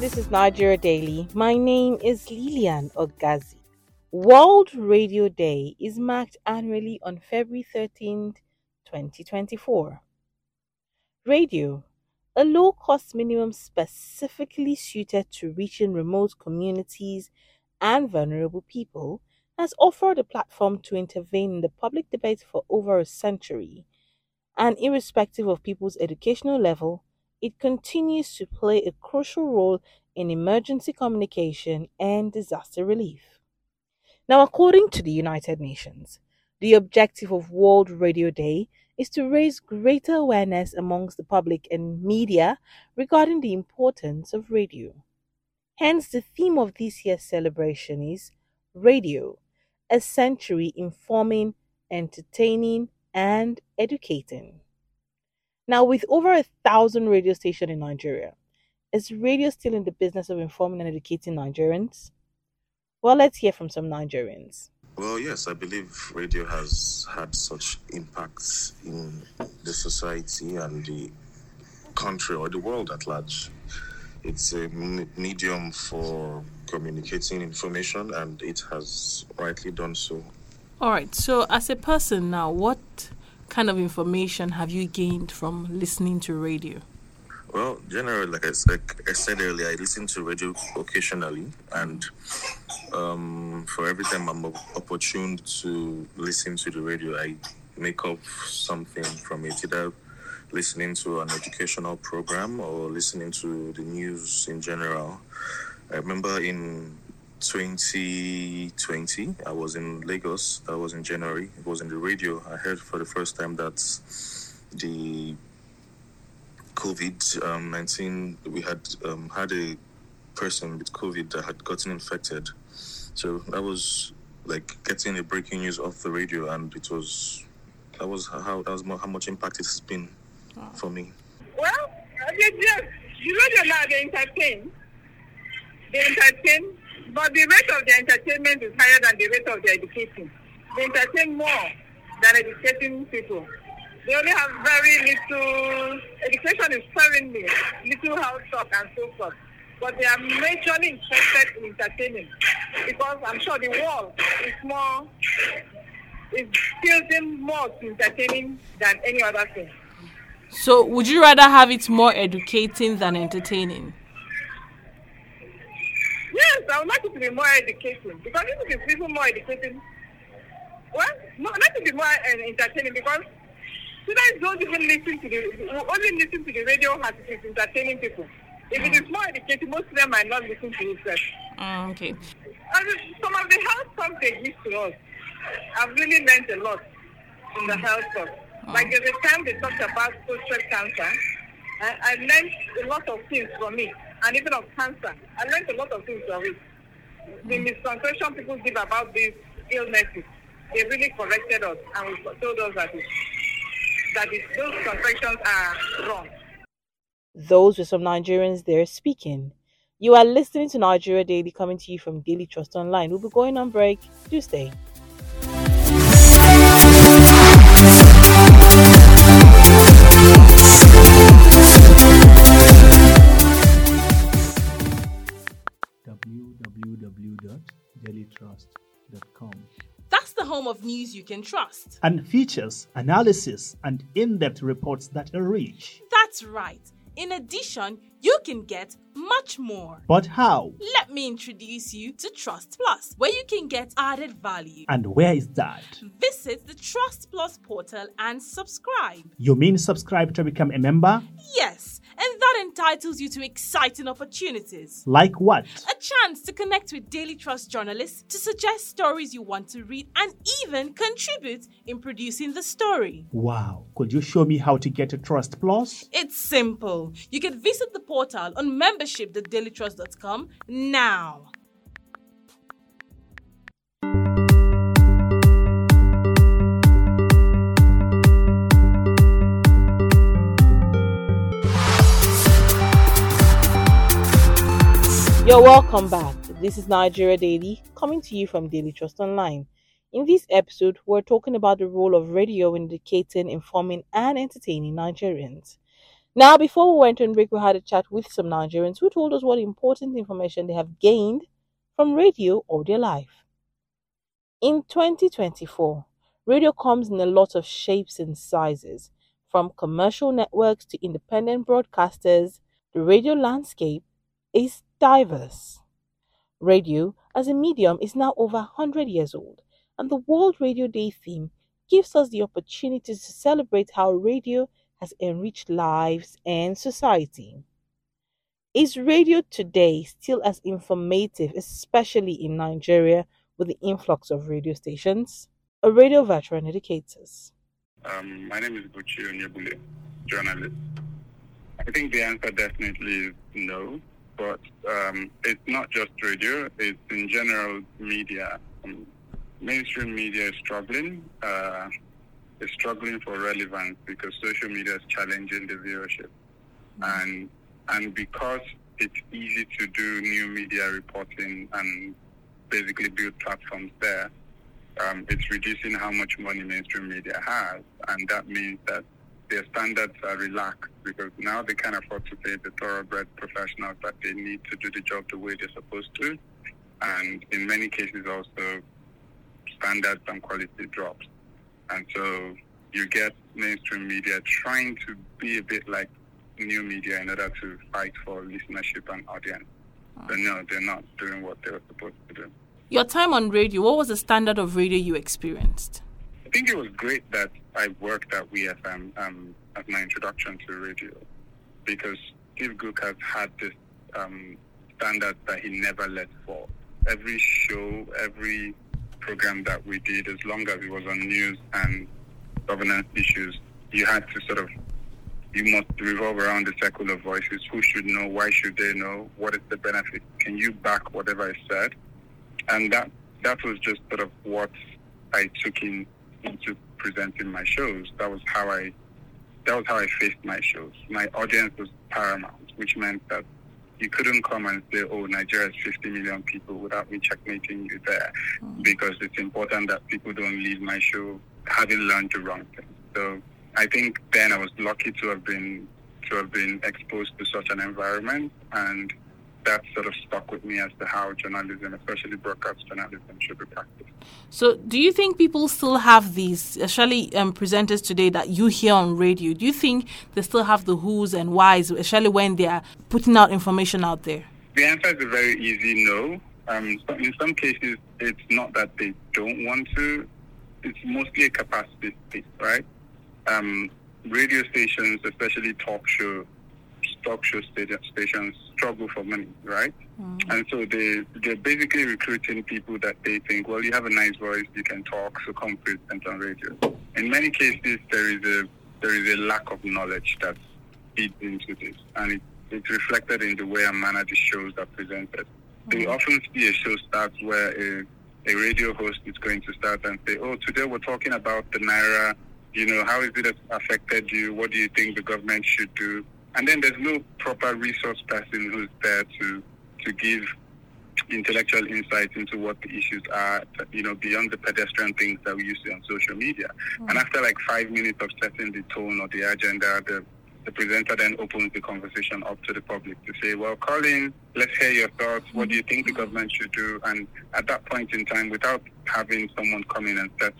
This is Nigeria Daily. My name is Lilian Ogazi. World Radio Day is marked annually on February 13th, 2024. Radio, a low cost minimum specifically suited to reaching remote communities and vulnerable people, has offered a platform to intervene in the public debate for over a century. And irrespective of people's educational level, it continues to play a crucial role in emergency communication and disaster relief. Now, according to the United Nations, the objective of World Radio Day is to raise greater awareness amongst the public and media regarding the importance of radio. Hence, the theme of this year's celebration is Radio, a century informing, entertaining, and educating. Now, with over a thousand radio stations in Nigeria, is radio still in the business of informing and educating Nigerians? Well, let's hear from some Nigerians. Well, yes, I believe radio has had such impacts in the society and the country or the world at large. It's a medium for communicating information and it has rightly done so. All right, so as a person now, what kind of information have you gained from listening to radio? Well, generally, like I, like I said earlier, I listen to radio occasionally, and um, for every time I'm opportune to listen to the radio, I make up something from it, either listening to an educational program or listening to the news in general. I remember in 2020, I was in Lagos. That was in January. It was in the radio. I heard for the first time that the COVID um, 19, we had um, had a person with COVID that had gotten infected. So that was like getting the breaking news off the radio, and it was that was how that was how much impact it has been for me. Well, yes, you know, now they entertain. They entertain but the rate of the entertainment is higher than the rate of the educating. They entertain more than educating people. They only have very little, education is sparingly, little house talk and so forth. But they are majorly interested in entertaining because I'm sure the world is more, is tilting more to entertaining than any other thing. So, would you rather have it more educating than entertaining? I would like it to be more educating because if it is even more educating, well, no, let it be more uh, entertaining because students don't even listen to the only listen to the radio as it is entertaining people. If it is more educating, most of them might not listen to it. Mm, okay. And some of the health talk they give to us, I've really learned a lot from the health talk. Mm. Like a time they talked about prostate cancer, I, I learned a lot of things from it and even of cancer. I learned a lot of things from it. The misconception people give about these illnesses, they really corrected us and told us that, it, that it, those conceptions are wrong. Those were some Nigerians there speaking. You are listening to Nigeria Daily coming to you from Daily Trust Online. We'll be going on break. Do stay. dailytrust.com. That's the home of news you can trust. And features, analysis, and in depth reports that are rich. That's right. In addition, you can get much more. But how? Let me introduce you to Trust Plus, where you can get added value. And where is that? Visit the Trust Plus portal and subscribe. You mean subscribe to become a member? Yes, and that entitles you to exciting opportunities. Like what? A chance to connect with Daily Trust journalists to suggest stories you want to read and even contribute in producing the story. Wow. Could you show me how to get a Trust Plus? It's simple. You can visit the portal on membership.dailytrust.com now. You're welcome back. This is Nigeria Daily, coming to you from Daily Trust Online. In this episode, we're talking about the role of radio in educating, informing, and entertaining Nigerians. Now, before we went on break, we had a chat with some Nigerians who told us what important information they have gained from radio all their life. In 2024, radio comes in a lot of shapes and sizes, from commercial networks to independent broadcasters. The radio landscape is diverse. Radio as a medium is now over 100 years old, and the World Radio Day theme gives us the opportunity to celebrate how radio has enriched lives and society. Is radio today still as informative, especially in Nigeria with the influx of radio stations? A radio veteran educates. Um, my name is Buchi Onyebule, journalist. I think the answer definitely is no, but um, it's not just radio, it's in general media. Um, mainstream media is struggling. Uh, is struggling for relevance because social media is challenging the viewership, and and because it's easy to do new media reporting and basically build platforms there, um, it's reducing how much money mainstream media has, and that means that their standards are relaxed because now they can afford to pay the thoroughbred professionals that they need to do the job the way they're supposed to, and in many cases also standards and quality drops. And so you get mainstream media trying to be a bit like new media in order to fight for listenership and audience. But no, they're not doing what they were supposed to do. Your time on radio, what was the standard of radio you experienced? I think it was great that I worked at WFM um, as my introduction to radio because Steve has had this um, standard that he never let fall. Every show, every program that we did, as long as it was on news and governance issues, you had to sort of you must revolve around the circle of voices. Who should know? Why should they know? What is the benefit? Can you back whatever I said? And that that was just sort of what I took in into presenting my shows. That was how I that was how I faced my shows. My audience was paramount, which meant that you couldn't come and say, "Oh, Nigeria is 50 million people," without me checkmating you there, mm. because it's important that people don't leave my show having learned the wrong thing. So I think then I was lucky to have been to have been exposed to such an environment, and that sort of stuck with me as to how journalism, especially broadcast journalism, should be practiced. So, do you think people still have these, especially um, presenters today that you hear on radio? Do you think they still have the who's and why's, especially when they are putting out information out there? The answer is a very easy no. Um, in some cases, it's not that they don't want to; it's mostly a capacity thing, right? Um, radio stations, especially talk show talk show stations, struggle for money, right? Mm. And so they they're basically recruiting people that they think, well, you have a nice voice, you can talk, so come present on radio. In many cases, there is a there is a lack of knowledge that feeds into this, and it, it's reflected in the way and manner the shows are presented. Mm. So often see a show starts where a, a radio host is going to start and say, oh, today we're talking about the naira. You know, how is it affected you? What do you think the government should do? And then there's no proper resource person who's there to to give intellectual insight into what the issues are, you know, beyond the pedestrian things that we use on social media. Mm-hmm. And after like five minutes of setting the tone or the agenda, the the presenter then opens the conversation up to the public to say, well, Colin, let's hear your thoughts. What do you think the government should do? And at that point in time, without having someone come in and set,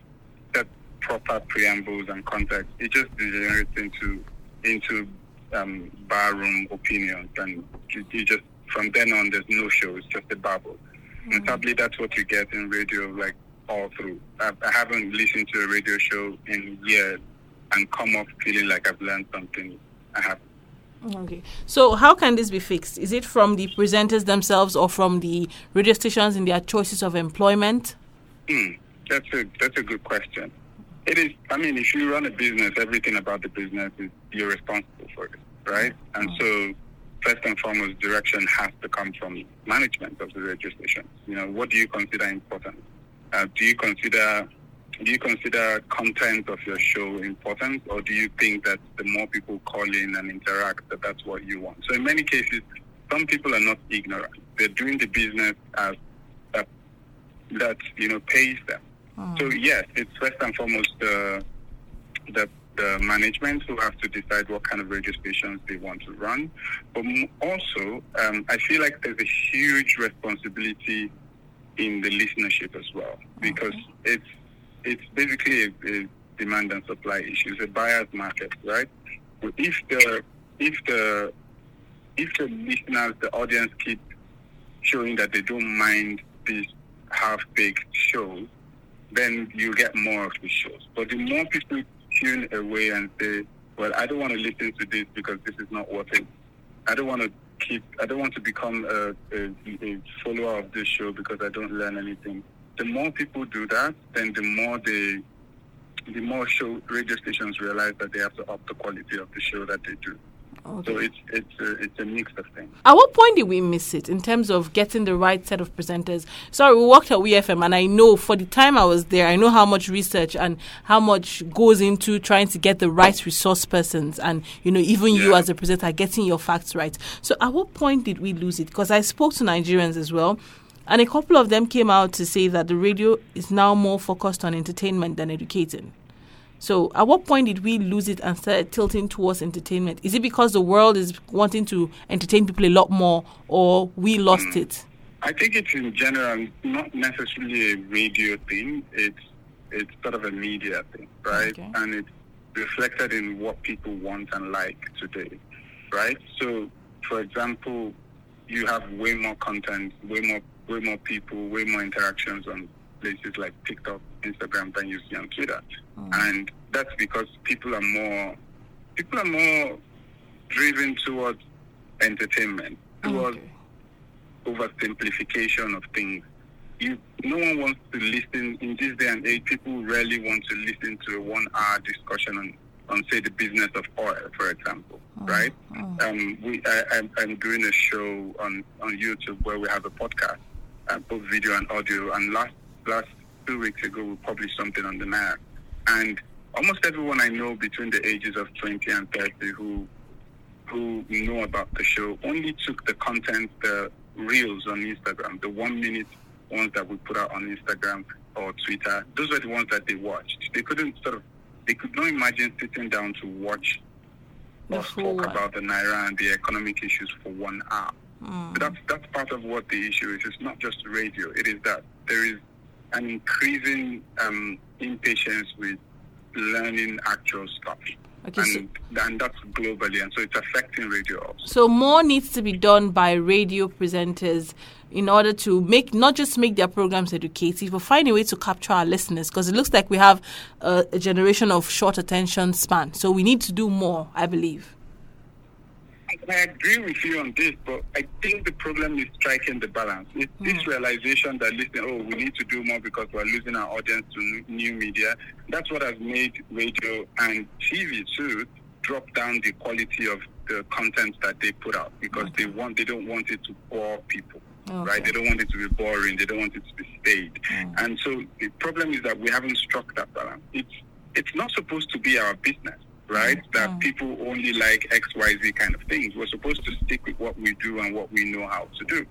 set proper preambles and context, it just degenerates into into um, barroom opinions, and you, you, just from then on there's no show. It's just a babble, mm-hmm. and sadly that's what you get in radio, like all through. I, I haven't listened to a radio show in years and come off feeling like I've learned something. I have. Okay. So, how can this be fixed? Is it from the presenters themselves or from the radio stations in their choices of employment? Mm, that's a that's a good question. It is. I mean, if you run a business, everything about the business is you're responsible for it, right? And so, first and foremost, direction has to come from management of the radio station. You know, what do you consider important? Uh, do you consider do you consider content of your show important, or do you think that the more people call in and interact, that that's what you want? So, in many cases, some people are not ignorant. They're doing the business as that that you know pays them. So yes, it's first and foremost the the the management who have to decide what kind of radio stations they want to run. But also, um, I feel like there's a huge responsibility in the listenership as well because okay. it's it's basically a, a, demand and supply issue. It's a buyer's market, right? if the if the if the listeners, the audience keep showing that they don't mind these half-baked shows, then you get more of the shows. But the more people tune away and say, well, I don't want to listen to this because this is not working. I don't want to keep, I don't want to become a, a, a follower of this show because I don't learn anything. The more people do that, then the more they, the more show radio stations realize that they have to up the quality of the show that they do. Okay. So it's it's a, it's a mix of things. At what point did we miss it in terms of getting the right set of presenters? Sorry, we worked at WFM, and I know for the time I was there, I know how much research and how much goes into trying to get the right resource persons, and you know even yeah. you as a presenter getting your facts right. So at what point did we lose it? Because I spoke to Nigerians as well. And a couple of them came out to say that the radio is now more focused on entertainment than educating. So, at what point did we lose it and start tilting towards entertainment? Is it because the world is wanting to entertain people a lot more, or we lost it? I think it's in general not necessarily a radio thing. It's it's sort of a media thing, right? Okay. And it's reflected in what people want and like today, right? So, for example, you have way more content, way more way more people, way more interactions on places like TikTok, Instagram than you see on Twitter. Mm. And that's because people are more people are more driven towards entertainment, towards okay. oversimplification of things. You, no one wants to listen in this day and age. People rarely want to listen to a one-hour discussion on, on say, the business of oil, for example, oh, right? Oh. Um, we, I, am doing a show on, on YouTube where we have a podcast, uh, both video and audio. And last last two weeks ago, we published something on the map, and almost everyone I know between the ages of 20 and 30 who who know about the show only took the content, the reels on Instagram, the one minute ones that we put out on Instagram or Twitter. Those were the ones that they watched. They couldn't sort of, they could not imagine sitting down to watch us talk about the naira and the economic issues for one hour. Mm. that's that's part of what the issue is. It's not just radio. It is that there is an increasing um, impatience with learning actual stuff. Okay, and, so, and that's globally, and so it's affecting radio also. So more needs to be done by radio presenters in order to make not just make their programs educative, but find a way to capture our listeners. Because it looks like we have a, a generation of short attention span, so we need to do more, I believe. I agree with you on this, but I think the problem is striking the balance. It's mm. this realization that, listen, oh, we need to do more because we're losing our audience to new media. That's what has made radio and TV too drop down the quality of the content that they put out because okay. they want they don't want it to bore people. Okay. Right? They don't want it to be boring. They don't want it to be staid. Mm. And so the problem is that we haven't struck that balance. It's it's not supposed to be our business right? Mm-hmm. That people only like X, Y, Z kind of things. We're supposed to stick with what we do and what we know how to do.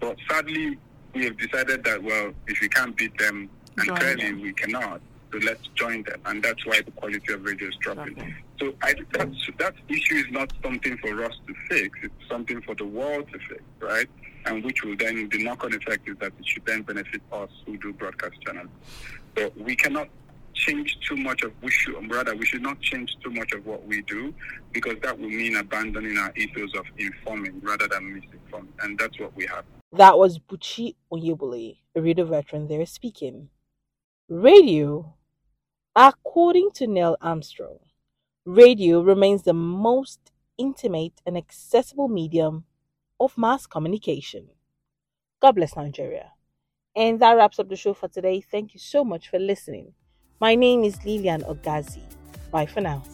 But sadly, we have decided that, well, if we can't beat them, and join clearly them. we cannot, so let's join them. And that's why the quality of radio is dropping. Okay. So I, that's, that issue is not something for us to fix. It's something for the world to fix, right? And which will then, the knock-on effect is that it should then benefit us who do broadcast channels. But we cannot change too much of we should rather we should not change too much of what we do because that will mean abandoning our ethos of informing rather than misinforming. And that's what we have. That was buchi oyebole a radio veteran there speaking. Radio according to neil armstrong radio remains the most intimate and accessible medium of mass communication. God bless nigeria. And that wraps up the show for today. Thank you so much for listening my name is Lilian Ogazi. Bye for now.